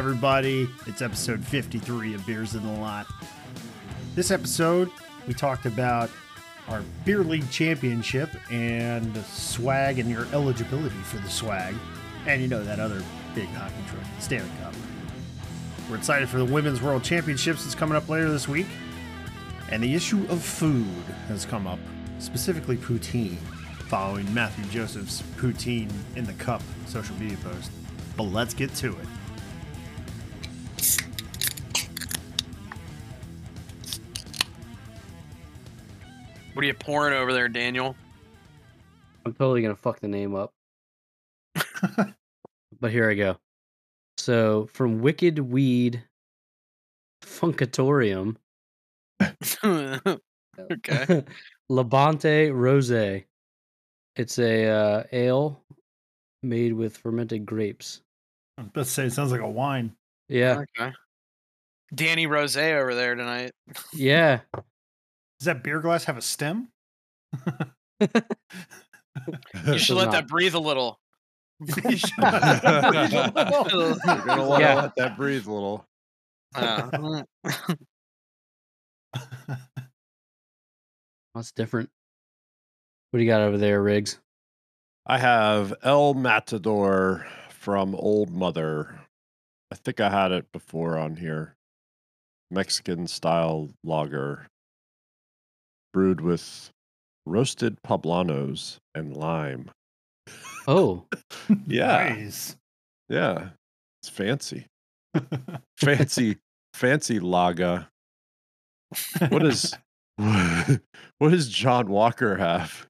everybody? It's episode 53 of Beers in the Lot. This episode, we talked about our Beer League Championship and swag and your eligibility for the swag. And you know, that other big hockey trophy, Stanley Cup. We're excited for the Women's World Championships that's coming up later this week. And the issue of food has come up, specifically poutine, following Mathieu Joseph's poutine in the cup social media post. But let's get to it. What are you pouring over there, Daniel? I'm totally gonna fuck the name up. but here I go. So from Wicked Weed Funkatorium, okay. Labonte Rose. It's a uh, ale made with fermented grapes. I was about to say, it sounds like a wine. Yeah, Okay. Danny Rose over there tonight. yeah. Does that beer glass have a stem? You should let not. that breathe a little. You should- You're gonna want to let that breathe a little. Uh, That's different. What do you got over there, Riggs? I have El Matador from Old Mother. I think I had it before on here. Mexican style lager, brewed with roasted poblanos and lime. Oh, Yeah, Nice. yeah, it's fancy, fancy, fancy lager. What is what does John Walker have?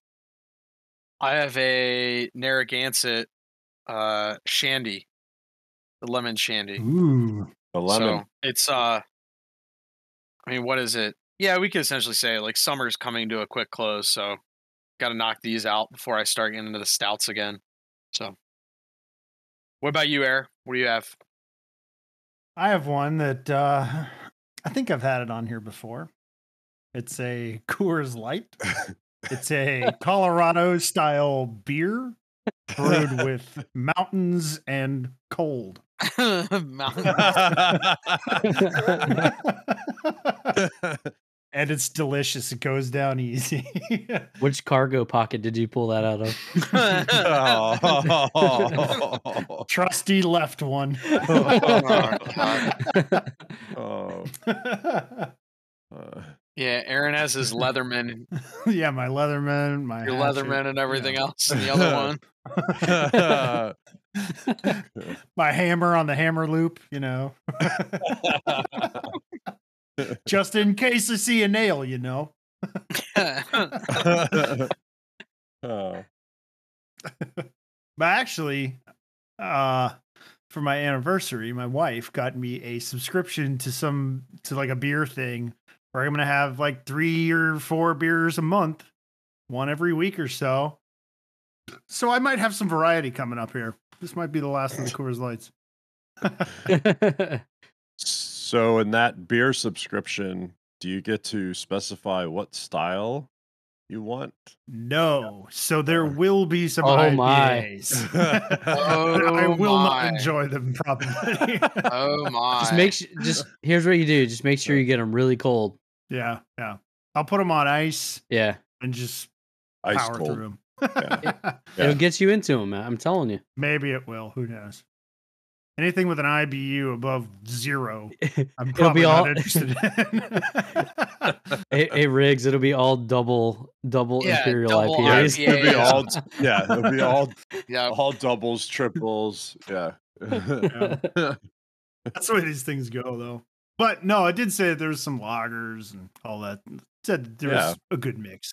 I have a Narragansett uh, shandy, the lemon shandy. Ooh. A lemon. So it's uh, I mean, what is it? Yeah, we could essentially say like summer's coming to a quick close, so got to knock these out before I start getting into the stouts again. So, what about you, Air? What do you have? I have one that uh, I think I've had it on here before. It's a Coors Light. It's a Colorado style beer brewed with mountains and cold. Mountain- and it's delicious. It goes down easy. which cargo pocket did you pull that out of? oh, Trusty left one. Oh, uh, yeah, Aaron has his Leatherman, yeah, my Leatherman, my your hatchet, Leatherman, and everything yeah. else, and the other one. my hammer on the hammer loop, you know. Just in case I see a nail, you know. oh, But actually, uh for my anniversary, my wife got me a subscription to some to like a beer thing where I'm gonna have like three or four beers a month, one every week or so. So I might have some variety coming up here. This might be the last of the Coors Lights. so in that beer subscription, do you get to specify what style you want? No. So there oh. will be some Oh, my. IPAs. Oh, I will my. not enjoy them probably. oh my! just make sure. Just here's what you do. Just make sure you get them really cold. yeah, yeah. I'll put them on ice Yeah, and just Ice power cold. through them. Yeah. it'll get you into them. I'm telling you. Maybe it will. Who knows? Anything with an IBU above zero, I'm It'll probably be not interested in. Hey, hey, Riggs, it'll be all double, double Yeah, imperial double IPAs. Yeah, it'll be all yeah, it'll be all yeah, all doubles, triples. Yeah. That's the way these things go, though. But no, I did say that there was some loggers and all that. It said there Yeah. was a good mix.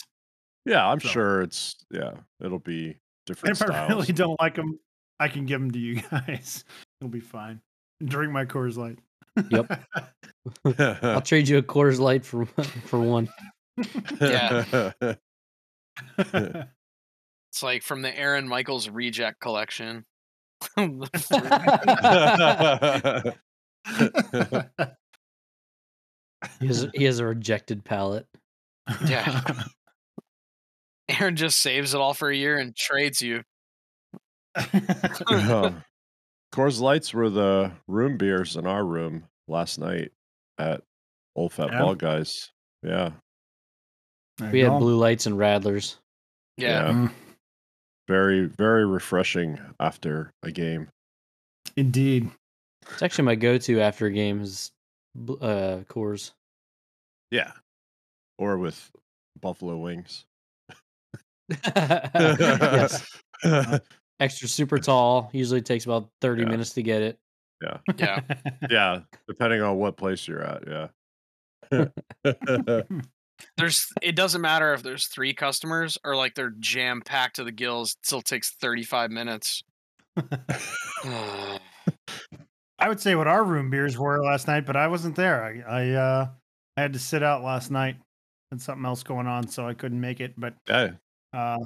yeah, I'm So- sure it's yeah, it'll be And different if I really don't like them, I can give them to you guys. It'll be fine. Drink my Coors Light. Yep. I'll trade you a Coors Light for for one. Yeah. it's like from the Aaron Michaels reject collection. He has, he has a rejected palette. Yeah. Aaron just saves it all for a year and trades you. Oh. Coors Lights were the room beers in our room last night at Old Fat Yeah. Ball Guys. Yeah. There We had go. blue lights and Radlers. Yeah. Mm, Very, very refreshing after a game. indeed. It's actually my go-to after a game is bl- uh, Coors. Yeah. Or with buffalo wings. yes, extra super tall. Usually takes about thirty Yeah. minutes to get it. Yeah. yeah. Yeah. Depending on what place you're at. Yeah. There's it doesn't matter if there's three customers or like they're jam packed to the gills. It still takes 35 minutes. I would say what our room beers were last night, but I wasn't there. I I, uh, I had to sit out last night. and something else going on, so I couldn't make it. But yeah. uh,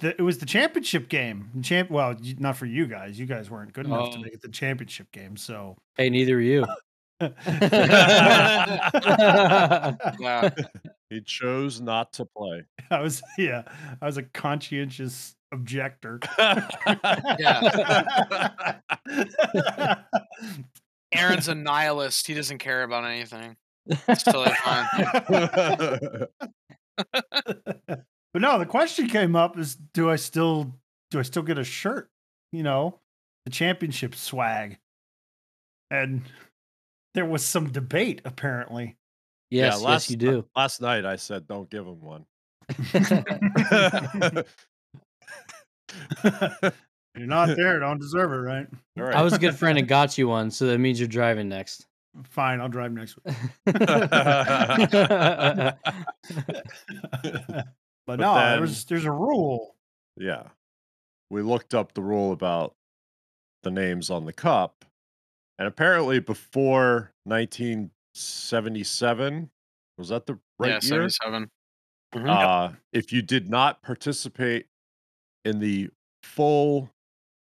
the, it was the championship game. Champ. Well, not for you guys. You guys weren't good enough to Oh. make it the championship game. So. Hey, neither are you. yeah. He chose not to play. I was yeah. I was a conscientious objector. Yeah. Aaron's a nihilist. He doesn't care about anything. It's totally fine. but no, the question came up is do I still do I still get a shirt? You know, the championship swag. And there was some debate apparently. yes, yes, you do. Last night I said don't give him one. You're not there, don't deserve it, right? All right. I was a good friend and got you one, so that means you're driving next. Fine, I'll drive next week. but, no, then- there was there's a rule. Yeah. We looked up the rule about the names on the cup. And apparently before 1977, was that the right yeah, year? 77. Mhm. Uh, if you did not participate in the full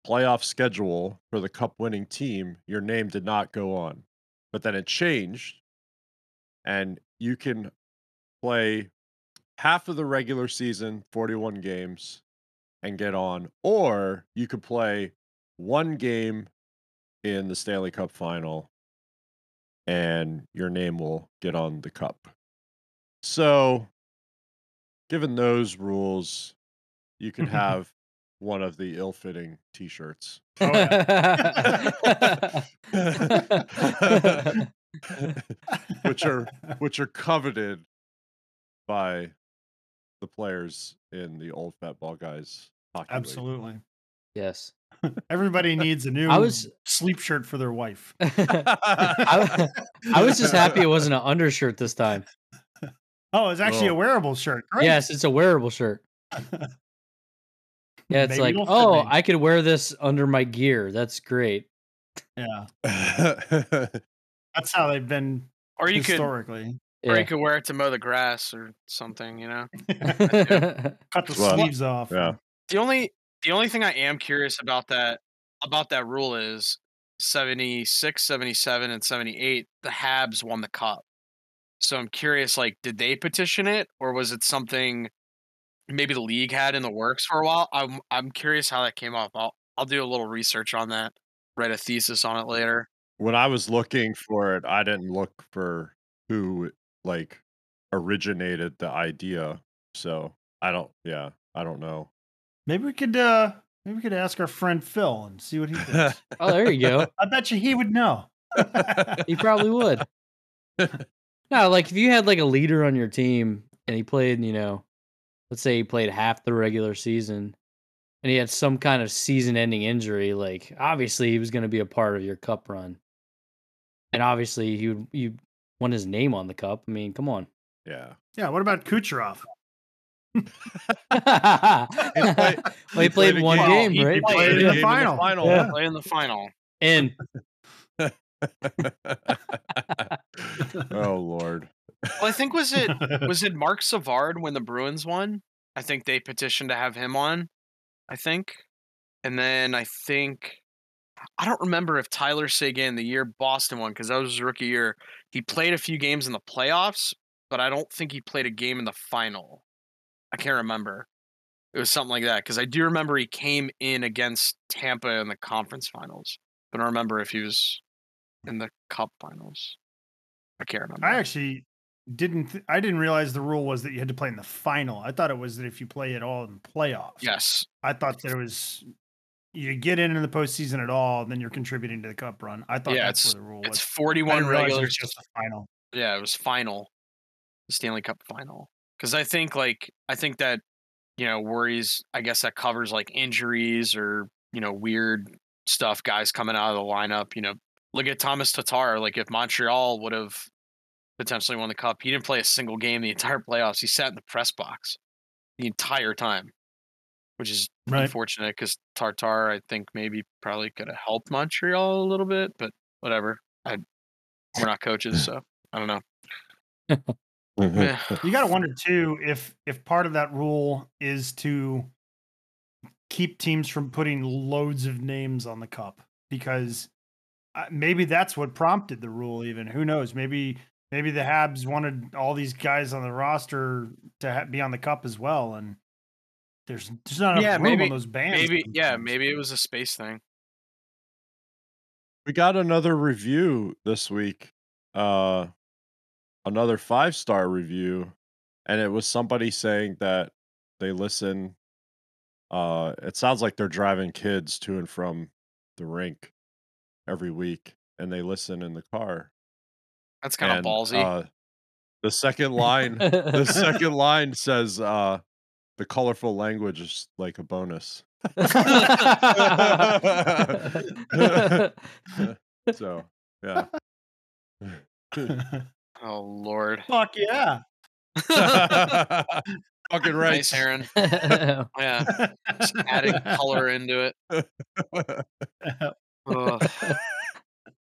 playoff schedule for the cup winning team, your name did not go on. But then it changed, and you can play half of the regular season, 41 games, and get on, or you could play one game in the Stanley Cup final, and your name will get on the cup. So, given those rules, you can have one of the ill-fitting T-shirts, Oh, which are which are coveted by the players in the old fat ball guys hockey league. Absolutely. yes. Everybody needs a new I was- sleep shirt for their wife. I, I was just happy it wasn't an undershirt this time. Oh, it's actually a Oh. wearable shirt. Great. Yes, it's a wearable shirt. Yeah, it's Maybe like, oh. I could wear this under my gear. That's great. Yeah. That's how they've been Or you could historically. or Yeah. you could wear it to mow the grass or something, you know. Cut the Well, sleeves off. yeah. The only the only thing I am curious about that about that rule is 76, 77 and 78 the Habs won the cup. So I'm curious like did they petition it or was it something maybe the league had in the works for a while? I'm I'm curious how that came up. I'll I'll do a little research on that. Write a thesis on it later. when I was looking for it, I didn't look for who like originated the idea. So I don't. Yeah, I don't know. Maybe we could uh maybe we could ask our friend Phil and see what he thinks. oh, there you go. I bet you he would know. He probably would. no, like if you had like a leader on your team and he played, you know, let's say he played half the regular season and he had some kind of season ending injury, like obviously he was going to be a part of your cup run. And obviously he would you want his name on the cup. I mean, come on. yeah. yeah, what about Kucherov? well, he he played played one game. game, He right? played in a the game final. Yeah. Play in the final. And oh Lord. Well, I think was it was it Marc Savard when the Bruins won? I think they petitioned to have him on. I think, and then I think I don't remember if Tyler Seguin the year Boston won because that was his rookie year. He played a few games in the playoffs, but I don't think he played a game in the final. I can't remember. It was something like that because I do remember he came in against Tampa in the conference finals. but I don't remember if he was in the cup finals. I can't remember. I actually didn't. Th- I didn't realize the rule was that you had to play in the final. I thought it was that if you play at all in the playoffs. yes. I thought that it was you get in in the postseason at all, then you're contributing to the cup run. I thought Yeah, that's it's where the rule It's was. I 41 didn't it regular. was just the final. Yeah, it was final, the Stanley Cup final. Because I think like I think that you know worries. I guess that covers like injuries or you know weird stuff. Guys coming out of the lineup. You know, look at Thomas Tatar. Like if Montreal would have potentially won the cup, he didn't play a single game the entire playoffs. He sat in the press box the entire time, which is Right. unfortunate because Tatar I think maybe probably could have helped Montreal a little bit, but whatever. I we're not coaches, so I don't know. Mhm. Yeah. You got to wonder too if if part of that rule is to keep teams from putting loads of names on the cup because uh, maybe that's what prompted the rule. Even who knows? Maybe maybe the Habs wanted all these guys on the roster to ha- be on the cup as well, and there's there's not enough Yeah, room maybe- on those bands. Maybe yeah, sometimes. maybe it was a space thing. We got another review this week. Uh another five star review. And it was somebody saying that they listen. Uh it sounds like they're driving kids to and from the rink every week and they listen in the car. That's kind of ballsy. Uh, the second line the second line says uh the colorful language is like a bonus. So yeah. oh lord. Fuck yeah! Fucking right. Nice, Aaron. Yeah, just adding color into it. Ugh.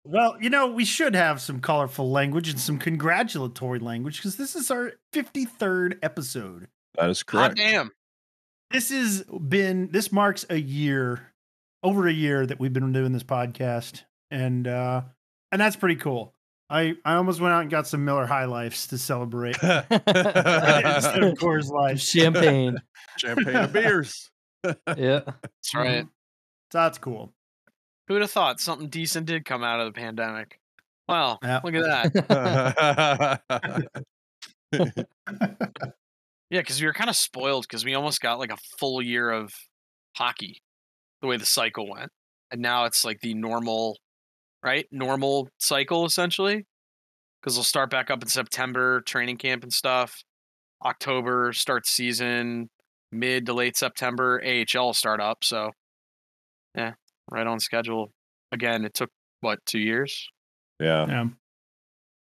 Well, you know, we should have some colorful language and some congratulatory language because this is our 53rd episode. That is Hot correct. damn. This has been this marks a year, over a year that we've been doing this podcast, and uh and that's pretty cool. I I almost went out and got some Miller High Lifes to celebrate instead of Coors Light. Champagne. Champagne and beers. Yeah. That's right. So that's cool. Who'd have thought something decent did come out of the pandemic? Wow, Yeah. look at that. Yeah, because we were kind of spoiled because we almost got like a full year of hockey, the way the cycle went, and now it's like the normal, right? Normal cycle essentially, because they'll start back up in September, training camp and stuff. October starts season, mid to late September, AHL will start up. So, yeah, right on schedule. Again, it took what two years? yeah. Yeah.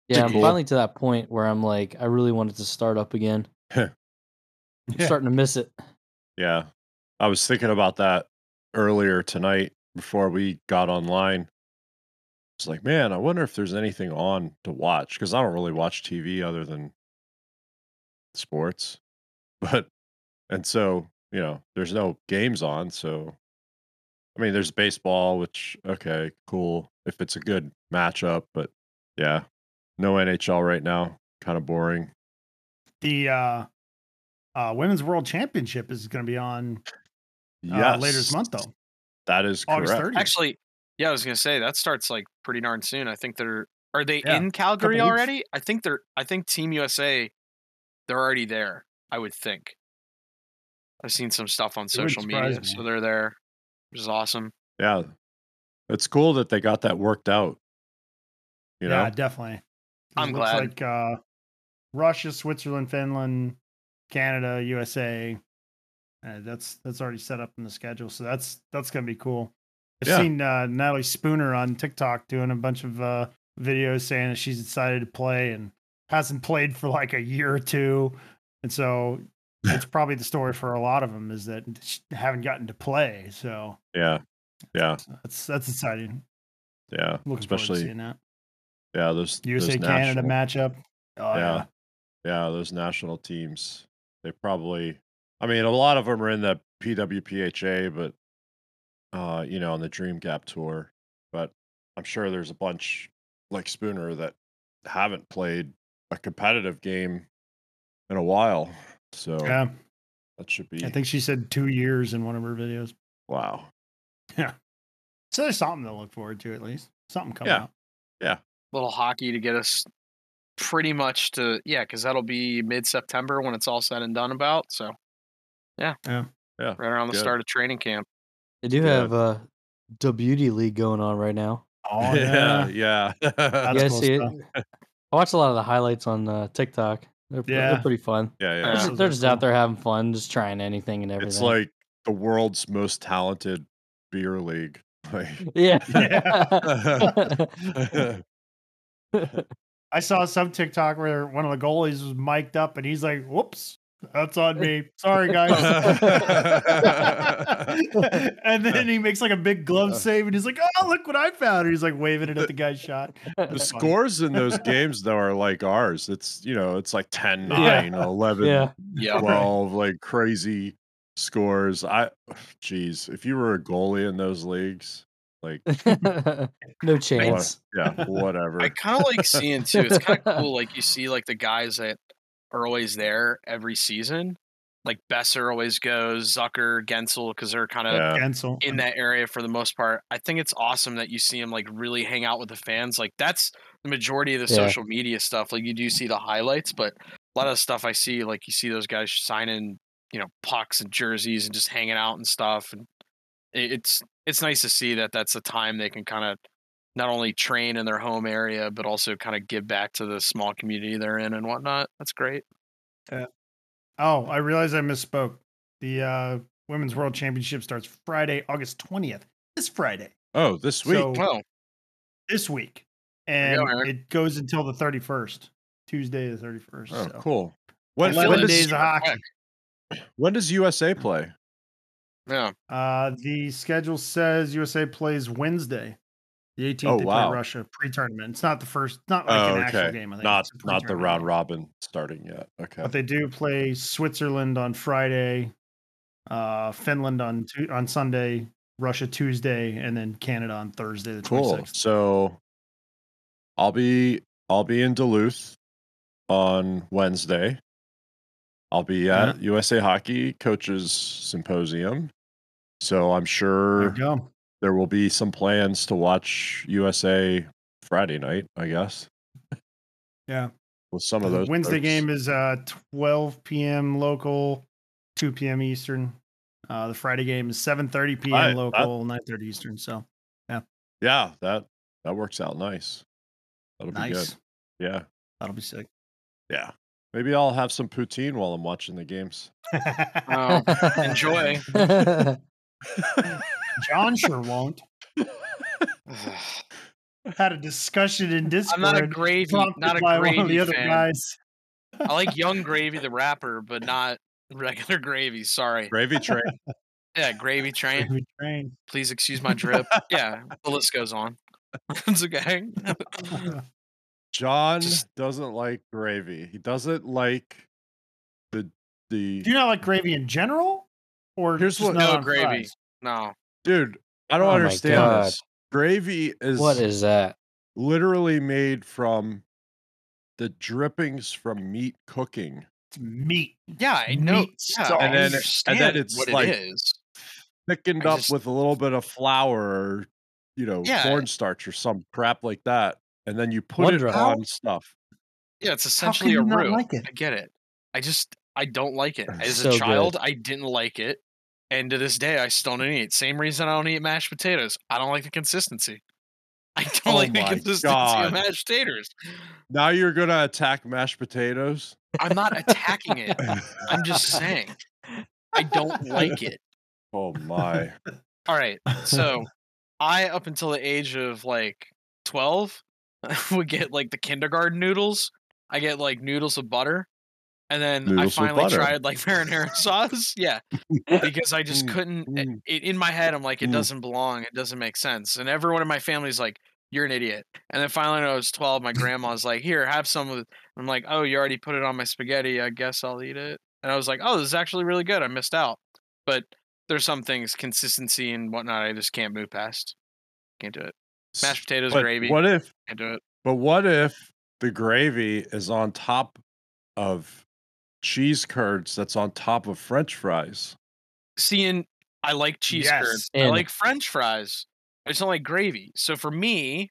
Yeah, I'm cool. finally to that point where I'm like, I really wanted to start up again. I'm Yeah. starting to miss it. Yeah. I was thinking about that earlier tonight before we got online. It's like, man, I wonder if there's anything on to watch because I don't really watch TV other than sports. But, and so, you know, there's no games on. So, I mean, there's baseball, which, okay, cool if it's a good matchup. But yeah, no NHL right now. Kind of boring. The uh uh Women's World Championship is going to be on uh, Yeah. later this month though. That is August correct. 30th. Actually, yeah, I was gonna say that starts like pretty darn soon. I think they're are they Yeah, in Calgary weeks. already? I think they're I think Team USA they're already there, I would think. I've seen some stuff on It social media, surprise so they're there, which is awesome. Yeah. It's cool that they got that worked out. You yeah, know? definitely. 'Cause I'm it looks glad. Like uh, Russia, Switzerland, Finland, Canada, USA. Uh, that's that's already set up in the schedule, so that's that's gonna be cool. I've Yeah. seen uh, Natalie Spooner on TikTok doing a bunch of uh, videos saying that she's excited to play and hasn't played for like a year or two, and so it's probably the story for a lot of them is that she haven't gotten to play. So Yeah. Yeah. that's that's exciting. Yeah. Looking forward to Especially seeing that yeah, those USA those Canada national- matchup. Oh, Yeah. yeah. Yeah, those national teams. They probably I mean, a lot of them are in the PWHPA, but uh, you know, on the Dream Gap tour. But I'm sure there's a bunch like Spooner that haven't played a competitive game in a while. So yeah. that should be I think she said two years in one of her videos. wow. Yeah. So there's something to look forward to at least. Something coming up. Yeah. up. little hockey to get us pretty much to yeah, because that'll be mid September when it's all said and done about. So yeah, Yeah. Yeah, right around the good. start of training camp. They do Good. have uh, the beauty league going on right now. Oh yeah, yeah. yeah. You guys cool see it? I watch a lot of the highlights on uh, TikTok. They're, Yeah. they're pretty fun. yeah, Yeah. They're just- They're just out there having fun, just trying anything and everything. It's like the world's most talented beer league. Like, yeah. I saw some TikTok where one of the goalies was mic'd up and he's like, "Whoops, that's on me. Sorry, guys." and then he makes like a big glove save and he's like, "Oh, look what I found!" And he's like waving it at the guy's shot. the funny. scores in those games though are like ours. It's you know, it's like 10 9, 11 yeah. Yeah. 12, like crazy scores. I jeez, if you were a goalie in those leagues, like no what- chance. yeah, whatever. I kind of like seeing too. It's kind of cool. Like you see, like the guys that are always there every season. Like Besser always goes, Zucker, Guentzel, because they're kind of yeah. Guentzel. in that area for the most part. I think it's awesome that you see them like really hang out with the fans. Like that's the majority of the Yeah. social media stuff. Like you do see the highlights, but a lot of the stuff I see, like you see those guys signing, you know, pucks and jerseys and just hanging out and stuff. And it- it's it's nice to see that that's a time they can kind of not only train in their home area, but also kind of give back to the small community they're in and whatnot. That's great. Oh, I realized I misspoke. The uh, Women's World Championship starts Friday, August 20th. This Friday. Oh, this week. So- Well, This week. And go, it goes until the 31st. Tuesday the 31st. oh, so. cool. When, I feel when Eleven does, days of hockey. when does USA play? Yeah. Uh, the schedule says USA plays Wednesday. The 18th, Oh, they wow. play Russia pre-tournament. It's not the first, not like Oh, an actual game. I think Not not the round robin starting yet. Okay. But they do play Switzerland on Friday, uh, Finland on Tu- on Sunday, Russia Tuesday, and then Canada on Thursday the Cool. 26th. So I'll be I'll be in Duluth on Wednesday. I'll be at USA Hockey Coaches Symposium. So I'm sure you go. there will be some plans to watch USA Friday night, I guess. Yeah. With some of those Wednesday folks. game is uh 12 p.m. local, 2 p.m. Eastern. Uh, the Friday game is 7:30 p.m. Right, that- local, 9:30 Eastern. So Yeah, Yeah, that that works out nice. That'll be nice. good. Yeah. That'll be sick. Yeah. Maybe I'll have some poutine while I'm watching the games. Oh, enjoy. Mm. John sure won't. Had a discussion in Discord. I'm not a gravy, not a by gravy one of the other fan. guys. I like Yung Gravy, the rapper, but not regular gravy. Sorry. Gravy train. Yeah, Gravy Train. Gravy train. Please excuse my drip. Yeah, the list goes on. it's okay. John Just- doesn't like gravy. He doesn't like the the Do you not like gravy in general, or Here's just what- No gravy. fries? No. dude. I don't Oh understand this. Gravy is, what is that? literally made from the drippings from meat cooking. It's meat. Yeah, I know. Meat Yeah. I And then- and understand then it's what like- it is. Thickened I up just- with a little bit of flour or you know, Yeah. cornstarch or some crap like that. And then you put it Wondrous. on stuff. Yeah, it's How can essentially you a not roux. like it? I get it. I just I don't like it. As So a good. child, I didn't like it. And to this day I still don't eat. Same reason I don't eat mashed potatoes. I don't like the consistency. I don't Oh like the consistency God. of mashed taters. Now you're gonna attack mashed potatoes. I'm not attacking it. I'm just saying. I don't like it. Oh my. All right. So I up until the age of like 12 would get like the kindergarten noodles. I get like noodles with butter. And then Noodles I finally tried like marinara sauce. Yeah. Because I just Mm, couldn't it, mm. in my head I'm like it Mm. doesn't belong. It doesn't make sense. And everyone in my family's like you're an idiot. And then finally when I was 12 my grandma's like here have some with I'm like oh you already put it on my spaghetti. I guess I'll eat it. And I was like oh this is actually really good. I missed out. But there's some things consistency and whatnot I just can't move past. Can't do it. Mashed potatoes, But gravy. What if Can't do it. But what if the gravy is on top of cheese curds that's on top of french fries? Seeing I like cheese Yes. curds. I like French fries. I just don't like gravy. So for me,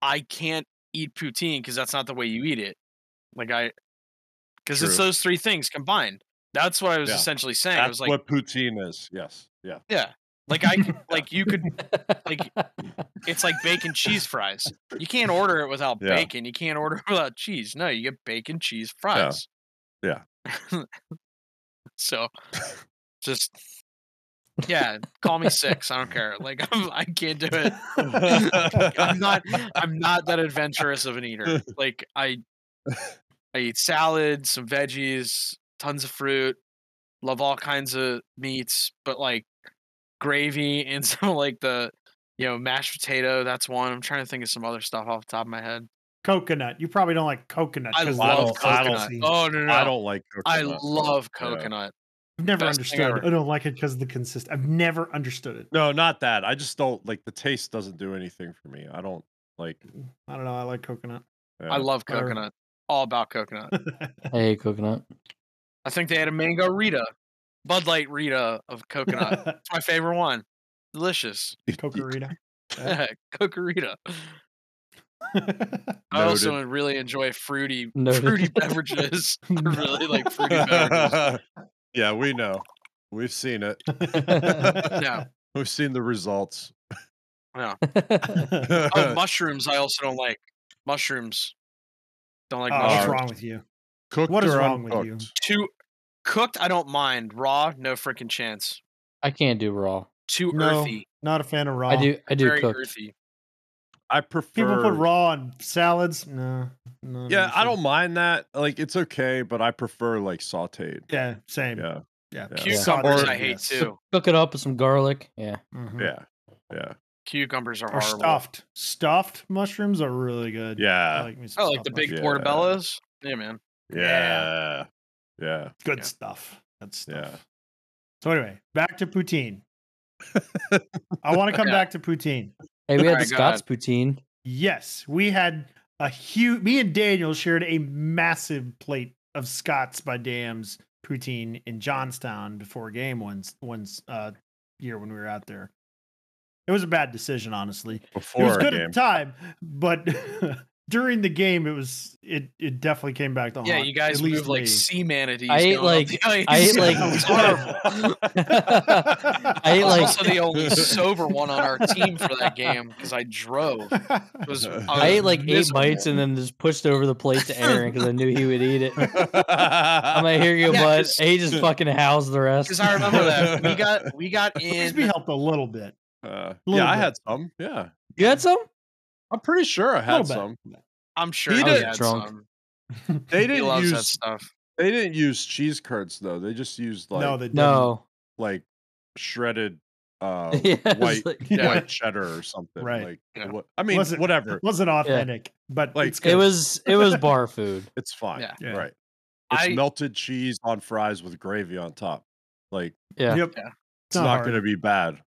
I can't eat poutine because that's not the way you eat it. Like I, because it's those three things combined. That's what I was Yeah. essentially saying. I That's was like, what poutine is. Yes. Yeah. yeah, like I, could- like you could, like it's like bacon cheese fries. You can't order it without Yeah. bacon. You can't order it without cheese. No, you get bacon cheese fries. Yeah. so, just yeah, call me six. I don't care. Like I'm, I can't do it. I'm not. I'm not that adventurous of an eater. Like I, I eat salad, some veggies, tons of fruit. Love all kinds of meats, but like gravy and some like the, you know, mashed potato. That's one. I'm trying to think of some other stuff off the top of my head. Coconut. You probably don't like coconut. I 'cause love of the I don't- coconut. Oh no, no, no. I don't like coconut. I coconut. love Yeah. coconut. I've never best understood. I don't like it because of the consist. I've never understood it. No, not that. I just don't like the taste. Doesn't do anything for me. I don't like. I don't know. I like coconut. yeah. I love Or- coconut. All about coconut. I hate coconut. I think they had a mango Rita, Bud Light Rita of coconut. It's my favorite one. Delicious. Cocarita. Yeah. Cocarita. I also really enjoy fruity Noted. fruity beverages. I really like fruity beverages. yeah, we know. We've seen it. Yeah. We've seen the results. Yeah. Oh, mushrooms I also don't like. Mushrooms. Don't like Oh, what's wrong with you? Cooked What is or wrong with you? uncooked? Too cooked, I don't mind. Raw, no freaking chance. I can't do raw. Too No, earthy. not a fan of raw. I do. I do Very cook. earthy. I prefer. People put raw on salads. No, no. Yeah, I don't mind that. Like, it's okay, but I prefer like sautéed. Yeah, same. Yeah, yeah. Yeah. Cucumbers Or- I hate yes. too. Cook it up with some garlic. Yeah. Mhm. yeah, yeah, Cucumbers are Or horrible. stuffed. Stuffed mushrooms are really good. I yeah, like me Oh, like the big mushrooms. Yeah. portobellos? Yeah, man. yeah, yeah. Good Yeah. stuff. That's stuff. Yeah. So anyway, back to poutine. I want to come Yeah. back to poutine. Hey, we had Alright, the. Scots poutine. Yes, we had a huge. Me and Daniel shared a massive plate of Scott's by Dams poutine in Johnstown before a game one one uh, year when we were out there. It was a bad decision, honestly. Before it was good game. at the time, but during the game, it was it it definitely came back to haunt. Yeah, haunt you guys at least move like me. sea manatees. I ate, like- I ate, like- It was horrible. I I ate was like also the only sober one on our team for that game because I drove. It was, I, I ate was like eight bites and then just pushed over the plate to Aaron because I knew he would eat it. I'm like, here you go, Yeah, bud. 'cause- And he just fucking housed the rest. Because I remember that we got we got At least we helped a little bit. Uh, Little yeah, I had some. Yeah, You had some? I'm pretty sure I had some. I'm sure He he did. Had drunk. Some. They didn't loves that use. stuff. They didn't use cheese curds though. They just used like no, they didn't. No. like shredded uh, yeah, white like- Yeah. white cheddar or something. Right. Like Yeah. what? I mean, Wasn't- whatever. It wasn't authentic, but Like, it's good. it was it was bar food. It's fine. Yeah. Yeah. Right. It's I melted cheese on fries with gravy on top. Like Yeah. Yep. Yeah. it's not, going to be bad.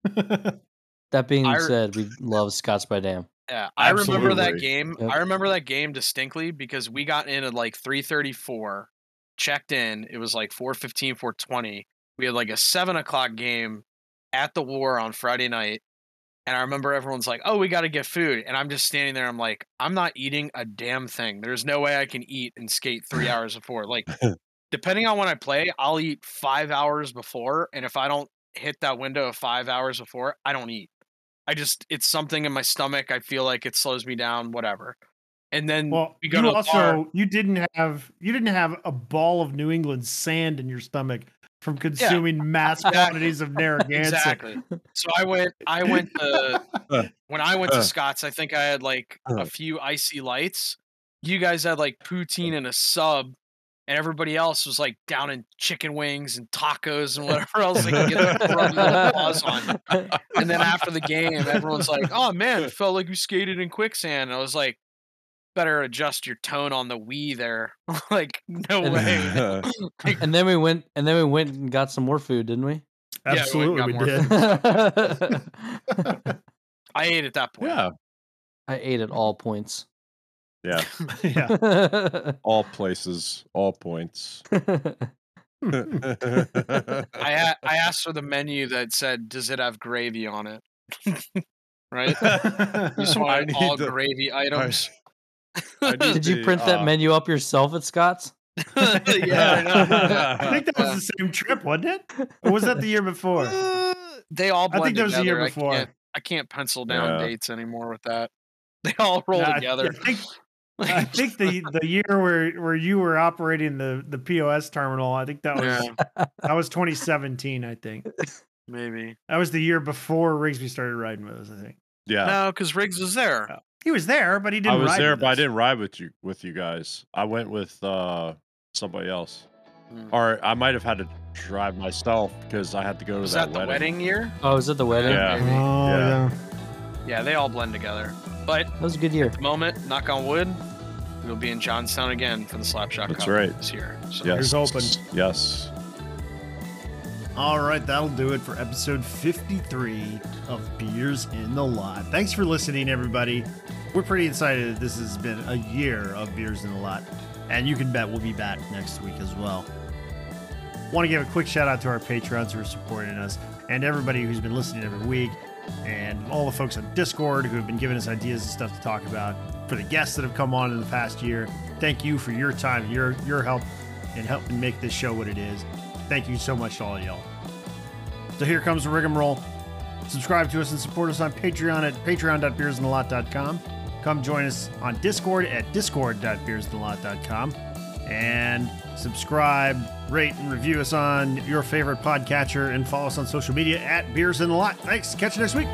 That being I- said, we love Scots by Dam. Yeah, I remember that game. Yep. I remember that game distinctly because we got in at like 3:34, checked in. It was like 4:15, 4:20. We had like a seven o'clock game at the War on Friday night, and I remember everyone's like, "Oh, we got to get food," and I'm just standing there. I'm like, "I'm not eating a damn thing. There's no way I can eat and skate three hours before." Like, depending on when I play, I'll eat five hours before, and if I don't hit that window of five hours before, I don't eat. I just it's something in my stomach. I feel like it slows me down, whatever. And then Well, we go you to also bar. you didn't have you didn't have a ball of New England sand in your stomach from consuming mass quantities of Narragansett. Exactly. So I went I went to when I went Uh. to Scott's, I think I had like Uh. a few IC Lights. You guys had like poutine and a sub, and everybody else was like down in chicken wings and tacos and whatever else they could get their grubby paws on. And then after the game, everyone's like, "Oh man, it felt like you skated in quicksand." And I was like, "Better adjust your tone on the we there." like, no And- way. Like, and then we went and then we went and got some more food, didn't we? Yeah, we Absolutely, we did. I ate at that point. yeah. I ate at all points. Yeah. yeah. All places, all points. I I asked for the menu that said, "Does it have gravy on it?" right? You just I want need all to- gravy items. I need Did you the, print that uh, menu up yourself at Scott's? yeah, I know. I think that was the same trip, wasn't it? Or was that the year before? Uh, they all I think that was the year before. I can't, I can't pencil down Yeah. dates anymore with that. They all roll Nah, together. I think, I think the the year where where you were operating the the POS terminal, I think that was yeah, that was 2017. I think maybe. that was the year before Rigsby started riding with us. I think Yeah. No, because Riggs was there. he was there, but he didn't. I was ride there, with but I didn't ride with you with you guys. I went with uh somebody else. Hmm. Or I might have had to drive myself because I had to go to Was that, that the wedding year? Oh, was it the wedding? Yeah. Oh Yeah. yeah. Yeah, they all blend together. But That was a good year. at the moment, knock on wood, we'll be in Johnstown again for the Slapshot That's Cup right. this year. So Yes. Here's hoping. Yes. All right, that'll do it for episode 53 of Beers in the Lot. Thanks for listening, everybody. We're pretty excited that this has been a year of Beers in the Lot, and you can bet we'll be back next week as well. Want to give a quick shout out to our patrons who are supporting us, and everybody who's been listening every week, and all the folks on Discord who have been giving us ideas and stuff to talk about. For the guests that have come on in the past year, thank you for your time, your your help, in helping make this show what it is. Thank you so much to all y'all. So here comes the rigmarole. Subscribe to us and support us on Patreon at patreon.beersinalot.com. Come join us on Discord at discord.beersinalot.com. And subscribe, rate, and review us on your favorite podcatcher and follow us on social media at Beers in the Lot. Thanks. Catch you next week.